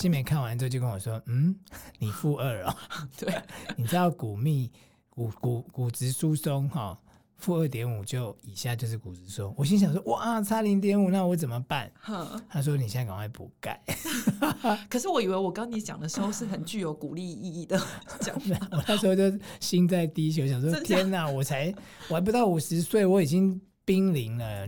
新美看完之后就跟我说：“嗯，你负二哦。”对，你知道骨密骨骨骨质疏松哈。负二点五就以下就是骨质疏松，我心想说哇，差零点五，那我怎么办？呵他说你现在赶快补钙。可是我以为我刚你讲的时候是很具有鼓励意义的讲法，我那时候就心在滴血，想说天哪，我才我还不到五十岁，我已经濒临了。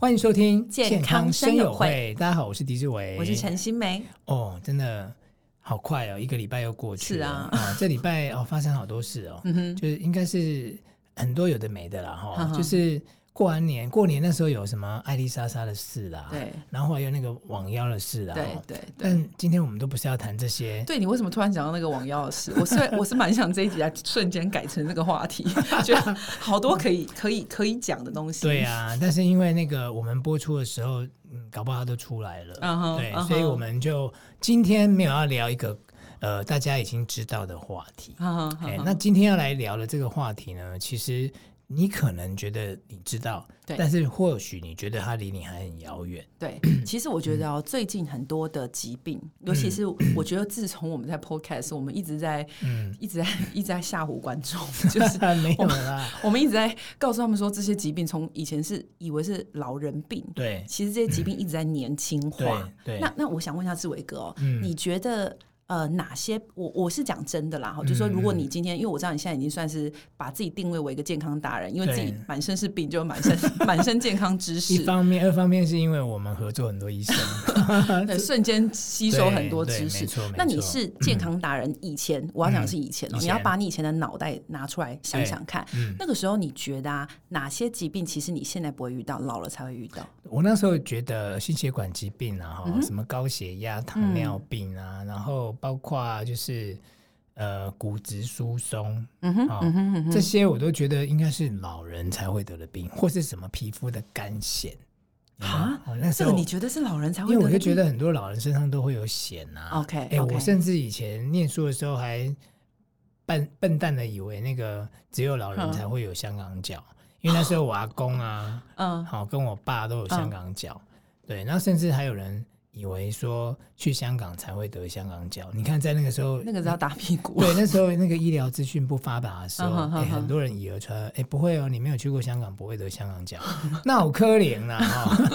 欢迎收听健康生友会，大家好，我是狄志伟，我是陈新梅。哦，真的。好快哦，一个礼拜又过去了。是啊，啊，这礼拜哦发生好多事哦，嗯、就是应该是很多有的没的啦哈，就是过完年过年那时候有什么艾丽莎莎的事啦，对，然后还有那个网妖的事啦，对对。对但今天我们都不是要谈这些。对，你为什么突然讲到那个网妖的事？我是 我是蛮想这一集来瞬间改成这个话题，觉得好多可以可以可以讲的东西。对啊，但是因为那个我们播出的时候。嗯，搞不好他都出来了，uh huh, 对，uh huh. 所以我们就今天没有要聊一个呃大家已经知道的话题，uh uh. 那今天要来聊的这个话题呢，其实。你可能觉得你知道，对但是或许你觉得它离你还很遥远。对，其实我觉得哦，最近很多的疾病，嗯、尤其是我觉得自从我们在 Podcast，我们一直在，嗯，一直在一直在吓唬观众，就是没有啦。我们一直在告诉他们说，这些疾病从以前是以为是老人病，对，其实这些疾病一直在年轻化。对，对那那我想问一下志伟哥哦，嗯、你觉得？呃，哪些我我是讲真的啦，哈，就是说，如果你今天，因为我知道你现在已经算是把自己定位为一个健康达人，因为自己满身是病，就满身 满身健康知识。一方面，二方面是因为我们合作很多医生，对，瞬间吸收很多知识。那你是健康达人，以前我要讲的是以前哦，你要把你以前的脑袋拿出来想想看，那个时候你觉得啊，哪些疾病其实你现在不会遇到，老了才会遇到？我那时候觉得心血管疾病啊，哈，什么高血压、糖尿病啊，然后。包括就是呃骨质疏松，嗯哼，哦、嗯哼嗯哼这些我都觉得应该是老人才会得的病，或是什么皮肤的干癣啊？那时候你觉得是老人才会？因为我就觉得很多老人身上都会有癣啊。OK，哎.我甚至以前念书的时候还笨笨蛋的以为那个只有老人才会有香港脚，嗯、因为那时候我阿公啊，嗯，好跟我爸都有香港脚，嗯、对，然后甚至还有人。以为说去香港才会得香港脚，你看在那个时候，那个是要打屁股。对，那时候那个医疗资讯不发达的时候，很多人以为说，哎，不会哦，你没有去过香港，不会得香港脚，那好可怜呐！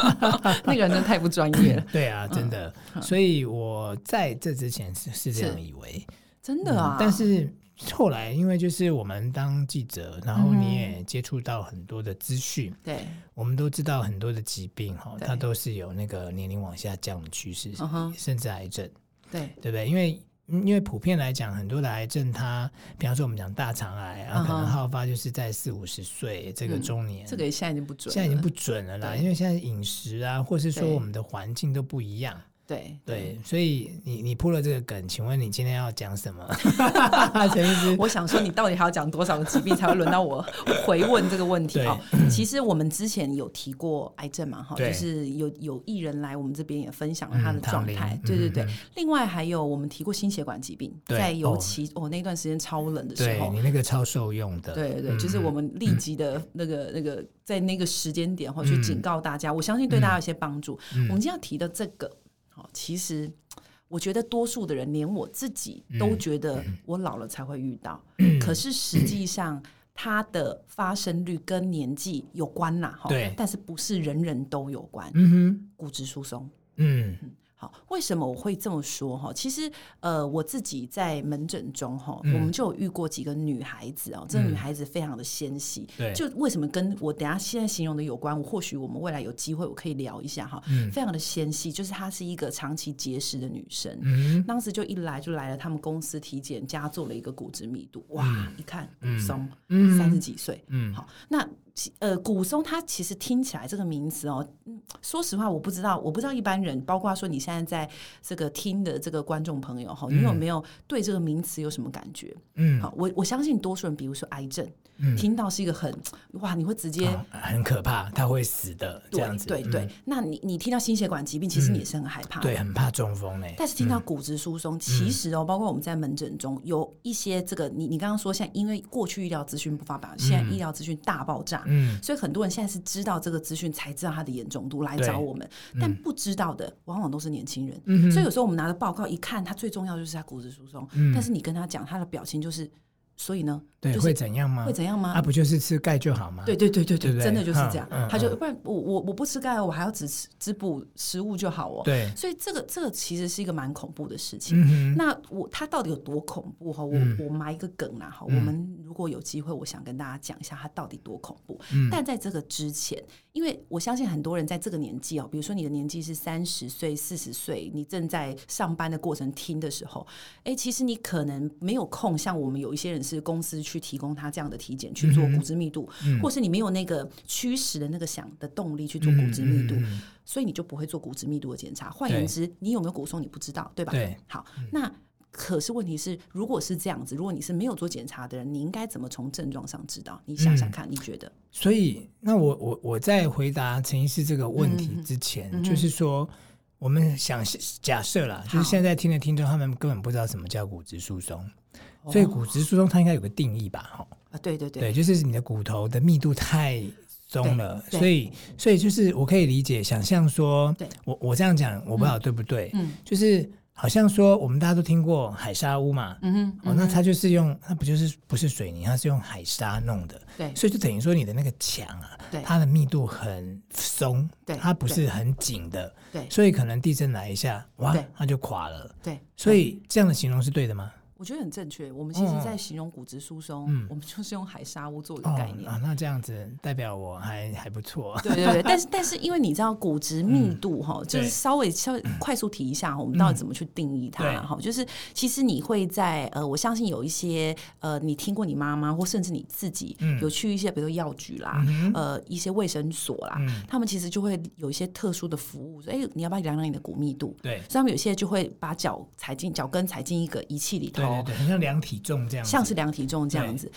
那个人真的太不专业了。对啊，真的。所以我在这之前是是这样以为，真的啊。但是。后来，因为就是我们当记者，然后你也接触到很多的资讯，嗯、对，我们都知道很多的疾病哈，它都是有那个年龄往下降的趋势，甚至癌症，对，对不对？因为因为普遍来讲，很多的癌症它，比方说我们讲大肠癌，啊，可能好发就是在四五十岁这个中年，嗯、这个现在已经不准，现在已经不准了啦，因为现在饮食啊，或是说我们的环境都不一样。对。对，所以你你铺了这个梗，请问你今天要讲什么？陈医师，我想说，你到底还要讲多少个疾病才会轮到我回问这个问题？哦，其实我们之前有提过癌症嘛，哈，就是有有艺人来我们这边也分享了他的状态。对对对，另外还有我们提过心血管疾病，在尤其哦那段时间超冷的时候，你那个超受用的。对对，就是我们立即的那个那个在那个时间点或去警告大家，我相信对大家有些帮助。我们今天要提的这个。好，其实我觉得多数的人，连我自己都觉得我老了才会遇到。嗯、可是实际上，它的发生率跟年纪有关啦，哈。对。但是不是人人都有关？嗯哼。骨质疏松。嗯。为什么我会这么说哈？其实呃，我自己在门诊中哈，我们就有遇过几个女孩子哦，这个女孩子非常的纤细，对，就为什么跟我等下现在形容的有关？我或许我们未来有机会我可以聊一下哈，非常的纤细，就是她是一个长期节食的女生，嗯，当时就一来就来了他们公司体检，加做了一个骨质密度，哇，一看嗯，三十几岁，嗯，好，那。呃，骨松它其实听起来这个名词哦，说实话我不知道，我不知道一般人，包括说你现在在这个听的这个观众朋友哈，你有没有对这个名词有什么感觉？嗯，好，我我相信多数人，比如说癌症，嗯，听到是一个很哇，你会直接很可怕，他会死的这样子。对对，那你你听到心血管疾病，其实你也是很害怕，对，很怕中风嘞。但是听到骨质疏松，其实哦，包括我们在门诊中有一些这个，你你刚刚说，现在因为过去医疗资讯不发达，现在医疗资讯大爆炸。大，嗯，所以很多人现在是知道这个资讯才知道它的严重度来找我们，嗯、但不知道的往往都是年轻人，嗯，所以有时候我们拿着报告一看，他最重要就是他骨质疏松，嗯，但是你跟他讲，他的表情就是。所以呢，对，会怎样吗？会怎样吗？啊，不就是吃钙就好吗？对对对对对，真的就是这样。他就不然，我我我不吃钙，我还要只吃只补食物就好哦。对，所以这个这个其实是一个蛮恐怖的事情。那我他到底有多恐怖哈？我我埋一个梗啦哈。我们如果有机会，我想跟大家讲一下他到底多恐怖。但在这个之前，因为我相信很多人在这个年纪哦，比如说你的年纪是三十岁、四十岁，你正在上班的过程听的时候，哎，其实你可能没有空，像我们有一些人。是公司去提供他这样的体检去做骨质密度，嗯、或是你没有那个驱使的那个想的动力去做骨质密度，嗯、所以你就不会做骨质密度的检查。换言之，你有没有骨松你不知道，对吧？对。好，那可是问题是，如果是这样子，如果你是没有做检查的人，你应该怎么从症状上知道？你想想看，你觉得？所以，那我我我在回答陈医师这个问题之前，嗯、就是说，我们想假设啦，就是现在听的听众他们根本不知道什么叫骨质疏松。所以骨质疏松它应该有个定义吧？哈啊，对对对，对，就是你的骨头的密度太松了，所以所以就是我可以理解，想象说，我我这样讲我不知道对不对？嗯，就是好像说我们大家都听过海沙屋嘛，嗯哼，哦，那它就是用它不就是不是水泥，它是用海沙弄的，对，所以就等于说你的那个墙啊，对。它的密度很松，对，它不是很紧的，对，所以可能地震来一下，哇，它就垮了，对，所以这样的形容是对的吗？我觉得很正确。我们其实，在形容骨质疏松，嗯、我们就是用海沙屋做一个概念、哦、啊。那这样子代表我还还不错。对对对，但是但是，因为你知道骨质密度哈，嗯、就是稍微稍微快速提一下，我们到底怎么去定义它哈？嗯、就是其实你会在呃，我相信有一些呃，你听过你妈妈或甚至你自己有去一些，比如说药局啦，嗯、呃，一些卫生所啦，嗯、他们其实就会有一些特殊的服务，说哎，你要不要量量你的骨密度？对，所以他们有些就会把脚踩进脚跟踩进一个仪器里头。对，很像量体重这样，像是量体重这样子。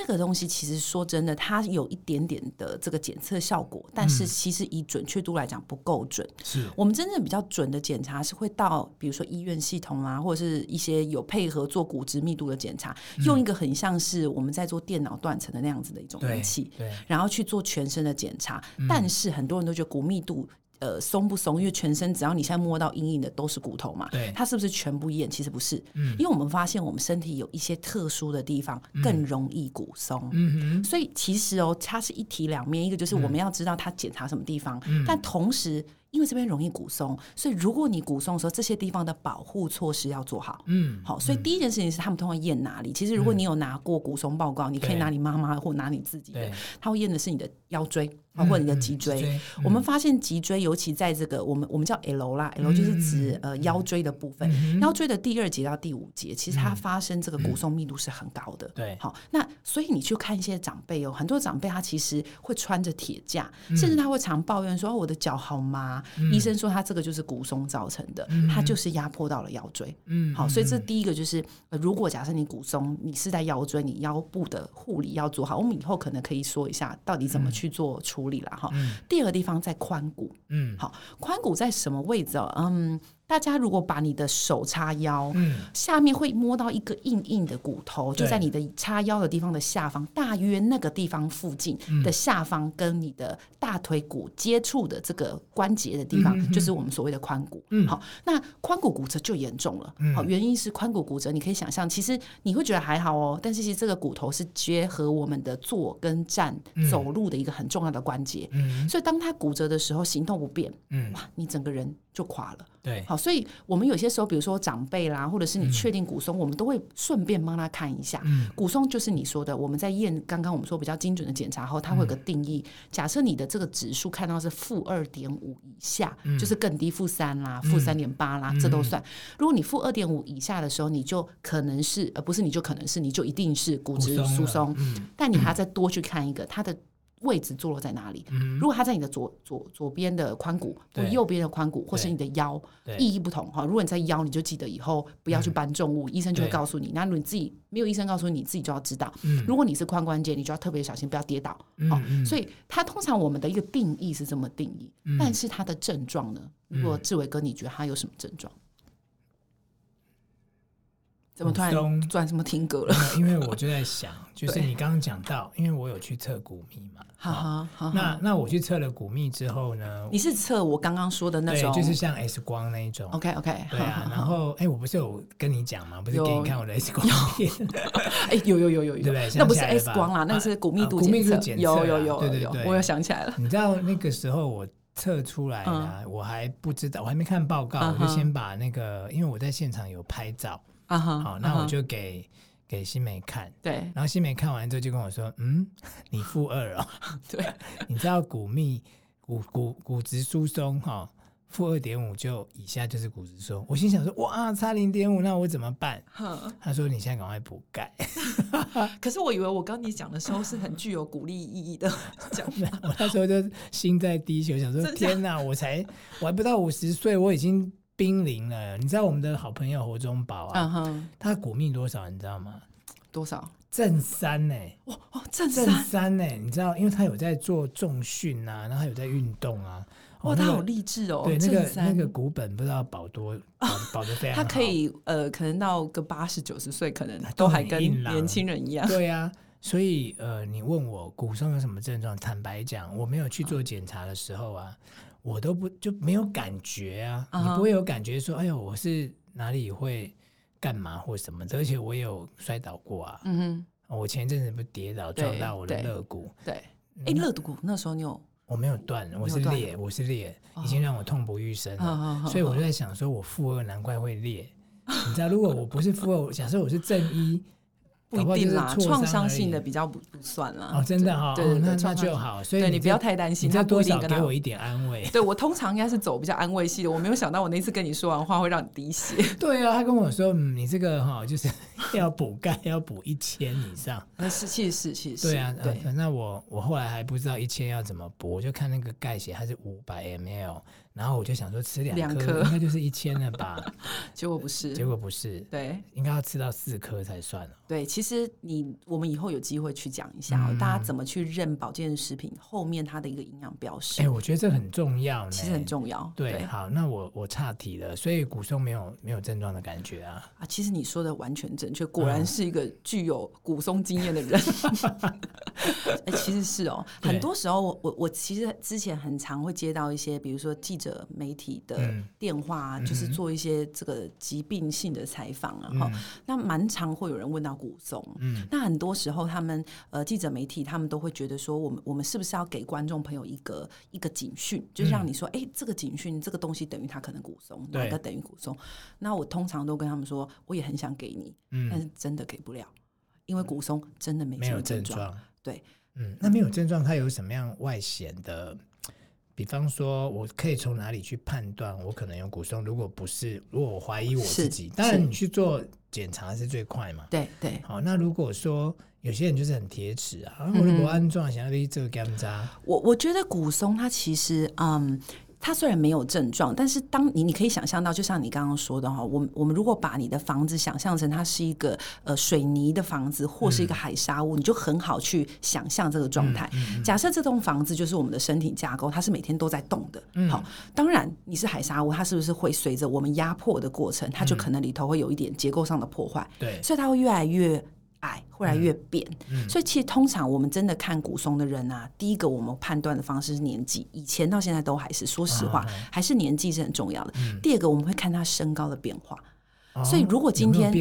那个东西其实说真的，它有一点点的这个检测效果，但是其实以准确度来讲不够准。是我们真正比较准的检查是会到，比如说医院系统啊，或者是一些有配合做骨质密度的检查，用一个很像是我们在做电脑断层的那样子的一种仪器，对，然后去做全身的检查。但是很多人都觉得骨密度。呃，松不松？因为全身只要你现在摸到硬硬的都是骨头嘛。对。它是不是全部验？其实不是。嗯。因为我们发现我们身体有一些特殊的地方更容易骨松。嗯哼。所以其实哦，它是一体两面。一个就是我们要知道它检查什么地方，嗯。但同时。因为这边容易骨松，所以如果你骨松的时候，这些地方的保护措施要做好。嗯，好，所以第一件事情是他们通常验哪里？其实如果你有拿过骨松报告，你可以拿你妈妈或拿你自己的，他会验的是你的腰椎，包括你的脊椎。我们发现脊椎，尤其在这个我们我们叫 L 啦，L 就是指呃腰椎的部分。腰椎的第二节到第五节，其实它发生这个骨松密度是很高的。对，好，那所以你去看一些长辈哦，很多长辈他其实会穿着铁架，甚至他会常抱怨说：“我的脚好麻。”嗯、医生说他这个就是骨松造成的，嗯、他就是压迫到了腰椎。嗯，好，所以这第一个就是，呃、如果假设你骨松，你是在腰椎，你腰部的护理要做好。我们以后可能可以说一下到底怎么去做处理了哈。嗯、第二个地方在髋骨。嗯，好，髋骨在什么位置？嗯。大家如果把你的手叉腰，嗯，下面会摸到一个硬硬的骨头，就在你的叉腰的地方的下方，大约那个地方附近的下方，跟你的大腿骨接触的这个关节的地方，就是我们所谓的髋骨。嗯，好，那髋骨骨折就严重了。好，原因是髋骨骨折，你可以想象，其实你会觉得还好哦，但是其实这个骨头是结合我们的坐跟站走路的一个很重要的关节。嗯，所以当它骨折的时候，行动不便，嗯，哇，你整个人就垮了。对，好，所以我们有些时候，比如说长辈啦，或者是你确定骨松，嗯、我们都会顺便帮他看一下。嗯、骨松就是你说的，我们在验刚刚我们说比较精准的检查后，它会有个定义。嗯、假设你的这个指数看到是负二点五以下，嗯、就是更低负三啦、负三点八啦，嗯、这都算。如果你负二点五以下的时候，你就可能是呃不是，你就可能是，你就一定是骨质疏松。嗯、但你还要再多去看一个它的。位置坐落在哪里？如果它在你的左左左边的髋骨，或右边的髋骨，或是你的腰，意义不同哈。如果你在腰，你就记得以后不要去搬重物，医生就会告诉你。那如果你自己没有医生告诉你，你自己就要知道。如果你是髋关节，你就要特别小心，不要跌倒。好，所以它通常我们的一个定义是这么定义，但是它的症状呢？如果志伟哥，你觉得他有什么症状？怎么突然转什么听歌了？因为我就在想，就是你刚刚讲到，因为我有去测骨密嘛，好，那那我去测了骨密之后呢？你是测我刚刚说的那种，就是像 X 光那一种。OK OK，对啊。然后，哎，我不是有跟你讲吗？不是给你看我的 X 光片？哎，有有有有有，对不对？那不是 X 光啦，那是骨密度检测。有有有，对对对，我又想起来了。你知道那个时候我测出来啊，我还不知道，我还没看报告，我就先把那个，因为我在现场有拍照。啊哈，好，那我就给给新美看，对，然后新美看完之后就跟我说，嗯，你负二哦，对，你知道骨密骨骨骨质疏松哈，负二点五就以下就是骨质疏松，我心想说，哇，差零点五，那我怎么办？他说你现在赶快补钙 可是我以为我刚你讲的时候是很具有鼓励意义的讲的，我那时候就心在滴血，想说天哪，我才我还不到五十岁，我已经。濒临了，你知道我们的好朋友侯忠宝啊，uh. 他骨密多少？你知道吗？多少？正三呢？哇哦，正正三呢？你知道，因为他有在做重训啊，然后他有在运动啊。哇，他好励志哦！对，那个那个股本不知道保多保保得 非常好。他可以呃，可能到个八十九十岁，可能都还跟年轻人一样。对啊，所以呃，你问我骨松有什么症状？坦白讲，我没有去做检查的时候啊。我都不就没有感觉啊，uh huh. 你不会有感觉说，哎呦，我是哪里会干嘛或什么的？而且我有摔倒过啊，嗯哼、uh，huh. 我前一阵子不跌倒撞到我的肋骨，对，哎，肋骨那时候你有？我没有断，我是裂，我是裂，已经让我痛不欲生了，uh. 所以我就在想说，我负二难怪会裂，你知道，如果我不是负二，假设我是正一。不一定啦，创伤性的比较不不算啦。哦，真的哈，对对，那那就好。所以你不要太担心，他多少给我一点安慰。对，我通常应该是走比较安慰系的，我没有想到我那次跟你说完话会让你滴血。对啊，他跟我说，嗯，你这个哈就是 要补钙，要补一千以上。那是其实是其实对啊，对。那我我后来还不知道一千要怎么补，我就看那个钙血，它是五百 ml。然后我就想说吃两颗应该就是一千了吧，结果不是，结果不是，对，应该要吃到四颗才算了。对，其实你我们以后有机会去讲一下，大家怎么去认保健食品后面它的一个营养标识。哎，我觉得这很重要，其实很重要。对，好，那我我岔题了，所以骨松没有没有症状的感觉啊？啊，其实你说的完全正确，果然是一个具有骨松经验的人。哎，其实是哦，很多时候我我我其实之前很常会接到一些，比如说记者。媒体的电话、嗯、就是做一些这个疾病性的采访啊，哈、嗯，那蛮常会有人问到骨松，嗯，那很多时候他们呃记者媒体他们都会觉得说，我们我们是不是要给观众朋友一个一个警讯，就是让你说，哎、嗯欸，这个警讯这个东西等于他可能骨松，哪个等于骨松？那我通常都跟他们说，我也很想给你，嗯，但是真的给不了，因为骨松真的没什么症状，对，嗯，那没有症状，它有什么样外显的？比方说，我可以从哪里去判断我可能有骨松？如果不是，如果我怀疑我自己，当然你去做检查是最快嘛。对对。好，那如果说有些人就是很铁齿啊，我如果安装，想要立这个干渣。我我觉得骨松它其实嗯。它虽然没有症状，但是当你你可以想象到，就像你刚刚说的哈，我们我们如果把你的房子想象成它是一个呃水泥的房子，或是一个海沙屋，嗯、你就很好去想象这个状态。嗯嗯、假设这栋房子就是我们的身体架构，它是每天都在动的。嗯、好，当然你是海沙屋，它是不是会随着我们压迫的过程，它就可能里头会有一点结构上的破坏？对，所以它会越来越。矮，会越来越扁，所以其实通常我们真的看骨松的人啊，第一个我们判断的方式是年纪，以前到现在都还是，说实话，啊、还是年纪是很重要的。嗯、第二个我们会看他身高的变化。所以，如果今天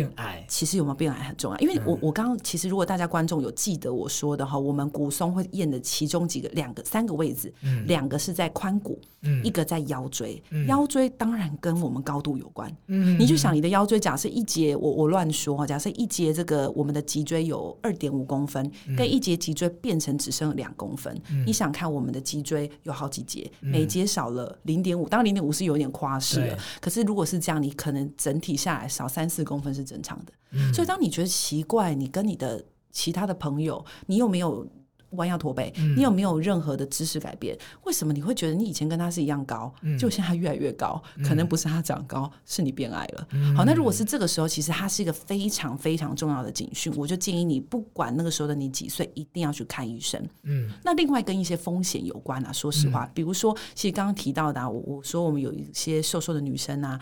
其实有没有变矮很重要，因为我我刚刚其实如果大家观众有记得我说的哈，我们骨松会验的其中几个两个三个位置，两个是在髋骨，一个在腰椎，腰椎当然跟我们高度有关，你就想你的腰椎，假设一节我我乱说哈，假设一节这个我们的脊椎有二点五公分，跟一节脊椎变成只剩两公分，你想看我们的脊椎有好几节，每节少了零点五，当然零点五是有点夸饰了，可是如果是这样，你可能整体下来。少三四公分是正常的，嗯、所以当你觉得奇怪，你跟你的其他的朋友，你有没有弯腰驼背？嗯、你有没有任何的姿势改变？为什么你会觉得你以前跟他是一样高，嗯、就现在越来越高？可能不是他长高，嗯、是你变矮了。嗯、好，那如果是这个时候，其实它是一个非常非常重要的警讯。我就建议你，不管那个时候的你几岁，一定要去看医生。嗯，那另外跟一些风险有关啊，说实话，嗯、比如说，其实刚刚提到的、啊，我我说我们有一些瘦瘦的女生啊。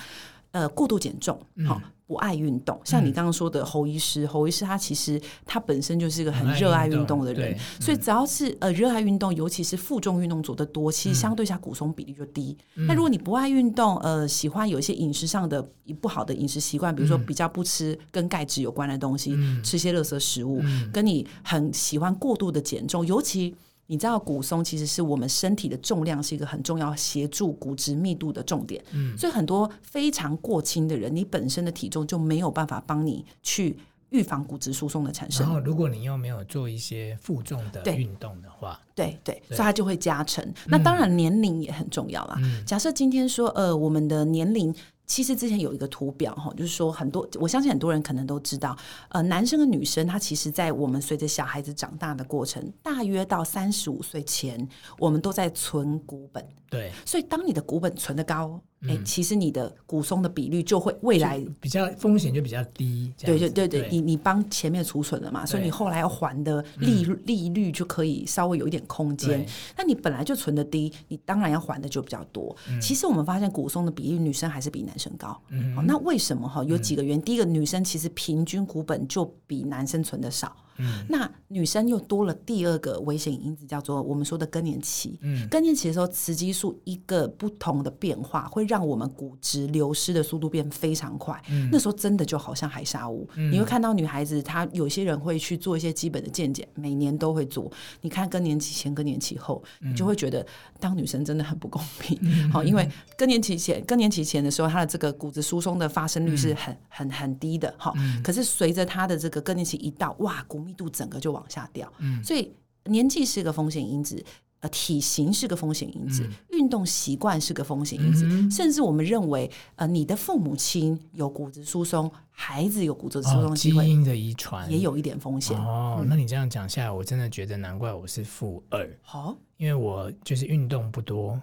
呃过度减重，好、嗯。不爱运动，像你刚刚说的侯医师，嗯、侯医师他其实他本身就是一个很热爱运动的人，嗯、所以只要是呃热爱运动，尤其是负重运动做的多，其实相对下骨松比例就低。那、嗯、如果你不爱运动，呃，喜欢有一些饮食上的不好的饮食习惯，比如说比较不吃跟钙质有关的东西，嗯、吃些垃圾食物，嗯、跟你很喜欢过度的减重，尤其。你知道骨松其实是我们身体的重量是一个很重要协助骨质密度的重点，嗯，所以很多非常过轻的人，你本身的体重就没有办法帮你去预防骨质疏松的产生。然后，如果你又没有做一些负重的运动的话，对对，对，所以它就会加成。嗯、那当然年龄也很重要啦。嗯、假设今天说，呃，我们的年龄。其实之前有一个图表哈，就是说很多，我相信很多人可能都知道，呃，男生和女生他其实，在我们随着小孩子长大的过程，大约到三十五岁前，我们都在存股本。对，所以当你的股本存的高。哎，其实你的骨松的比率就会未来比较风险就比较低。对对对对，你你帮前面储存了嘛，所以你后来要还的利利率就可以稍微有一点空间。那你本来就存的低，你当然要还的就比较多。其实我们发现骨松的比例，女生还是比男生高。嗯那为什么哈？有几个原因。第一个，女生其实平均股本就比男生存的少。嗯，那女生又多了第二个危险因子，叫做我们说的更年期。嗯，更年期的时候，雌激素一个不同的变化，会让我们骨质流失的速度变非常快。嗯，那时候真的就好像海沙屋。嗯，你会看到女孩子，她有些人会去做一些基本的健检，每年都会做。你看更年期前、更年期后，你就会觉得当女生真的很不公平。好，因为更年期前、更年期前的时候，她的这个骨质疏松的发生率是很、很、很低的。好，可是随着她的这个更年期一到，哇，骨密度整个就往下掉，嗯，所以年纪是个风险因子，呃，体型是个风险因子，嗯、运动习惯是个风险因子，嗯、甚至我们认为，呃，你的父母亲有骨质疏松，孩子有骨质疏松，哦，基因的遗传也有一点风险。哦，嗯、那你这样讲下来，我真的觉得难怪我是负二，好、哦，因为我就是运动不多，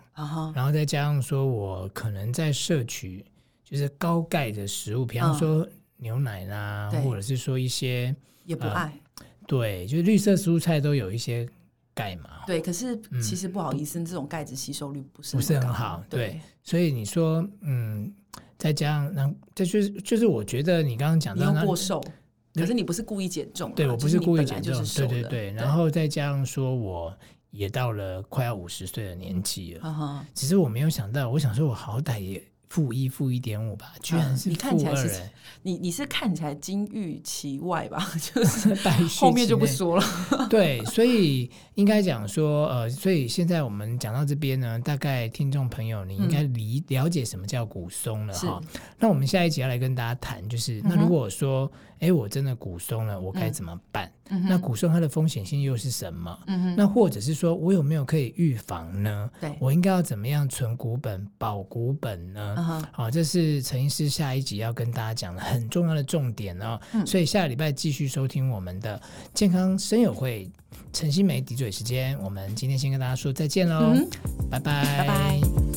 然后再加上说我可能在摄取就是高钙的食物，比方说牛奶啦，嗯、或者是说一些也不爱。呃对，就是绿色蔬菜都有一些钙嘛。对，可是其实不好意思，嗯、这种钙质吸收率不是不是很好。对，对所以你说，嗯，再加上那这就是就是我觉得你刚刚讲到你过瘦，可是你不是故意减重，对我不是故意减重，对对对。然后再加上说，我也到了快要五十岁的年纪了，嗯、呵呵只是我没有想到，我想说我好歹也。负一负一点五吧，居然是负二人。你你是看起来金玉其外吧？就是 后面就不说了。对，所以应该讲说，呃，所以现在我们讲到这边呢，大概听众朋友你应该理了解什么叫骨松了哈。那我们下一集要来跟大家谈，就是那如果说，哎，我真的骨松了，我该怎么办？那骨松它的风险性又是什么？那或者是说我有没有可以预防呢？对，我应该要怎么样存股本、保股本呢？好，这是陈医师下一集要跟大家讲的很重要的重点哦。嗯、所以下个礼拜继续收听我们的健康生友会陈新梅滴嘴时间。我们今天先跟大家说再见喽，嗯、拜拜，拜拜。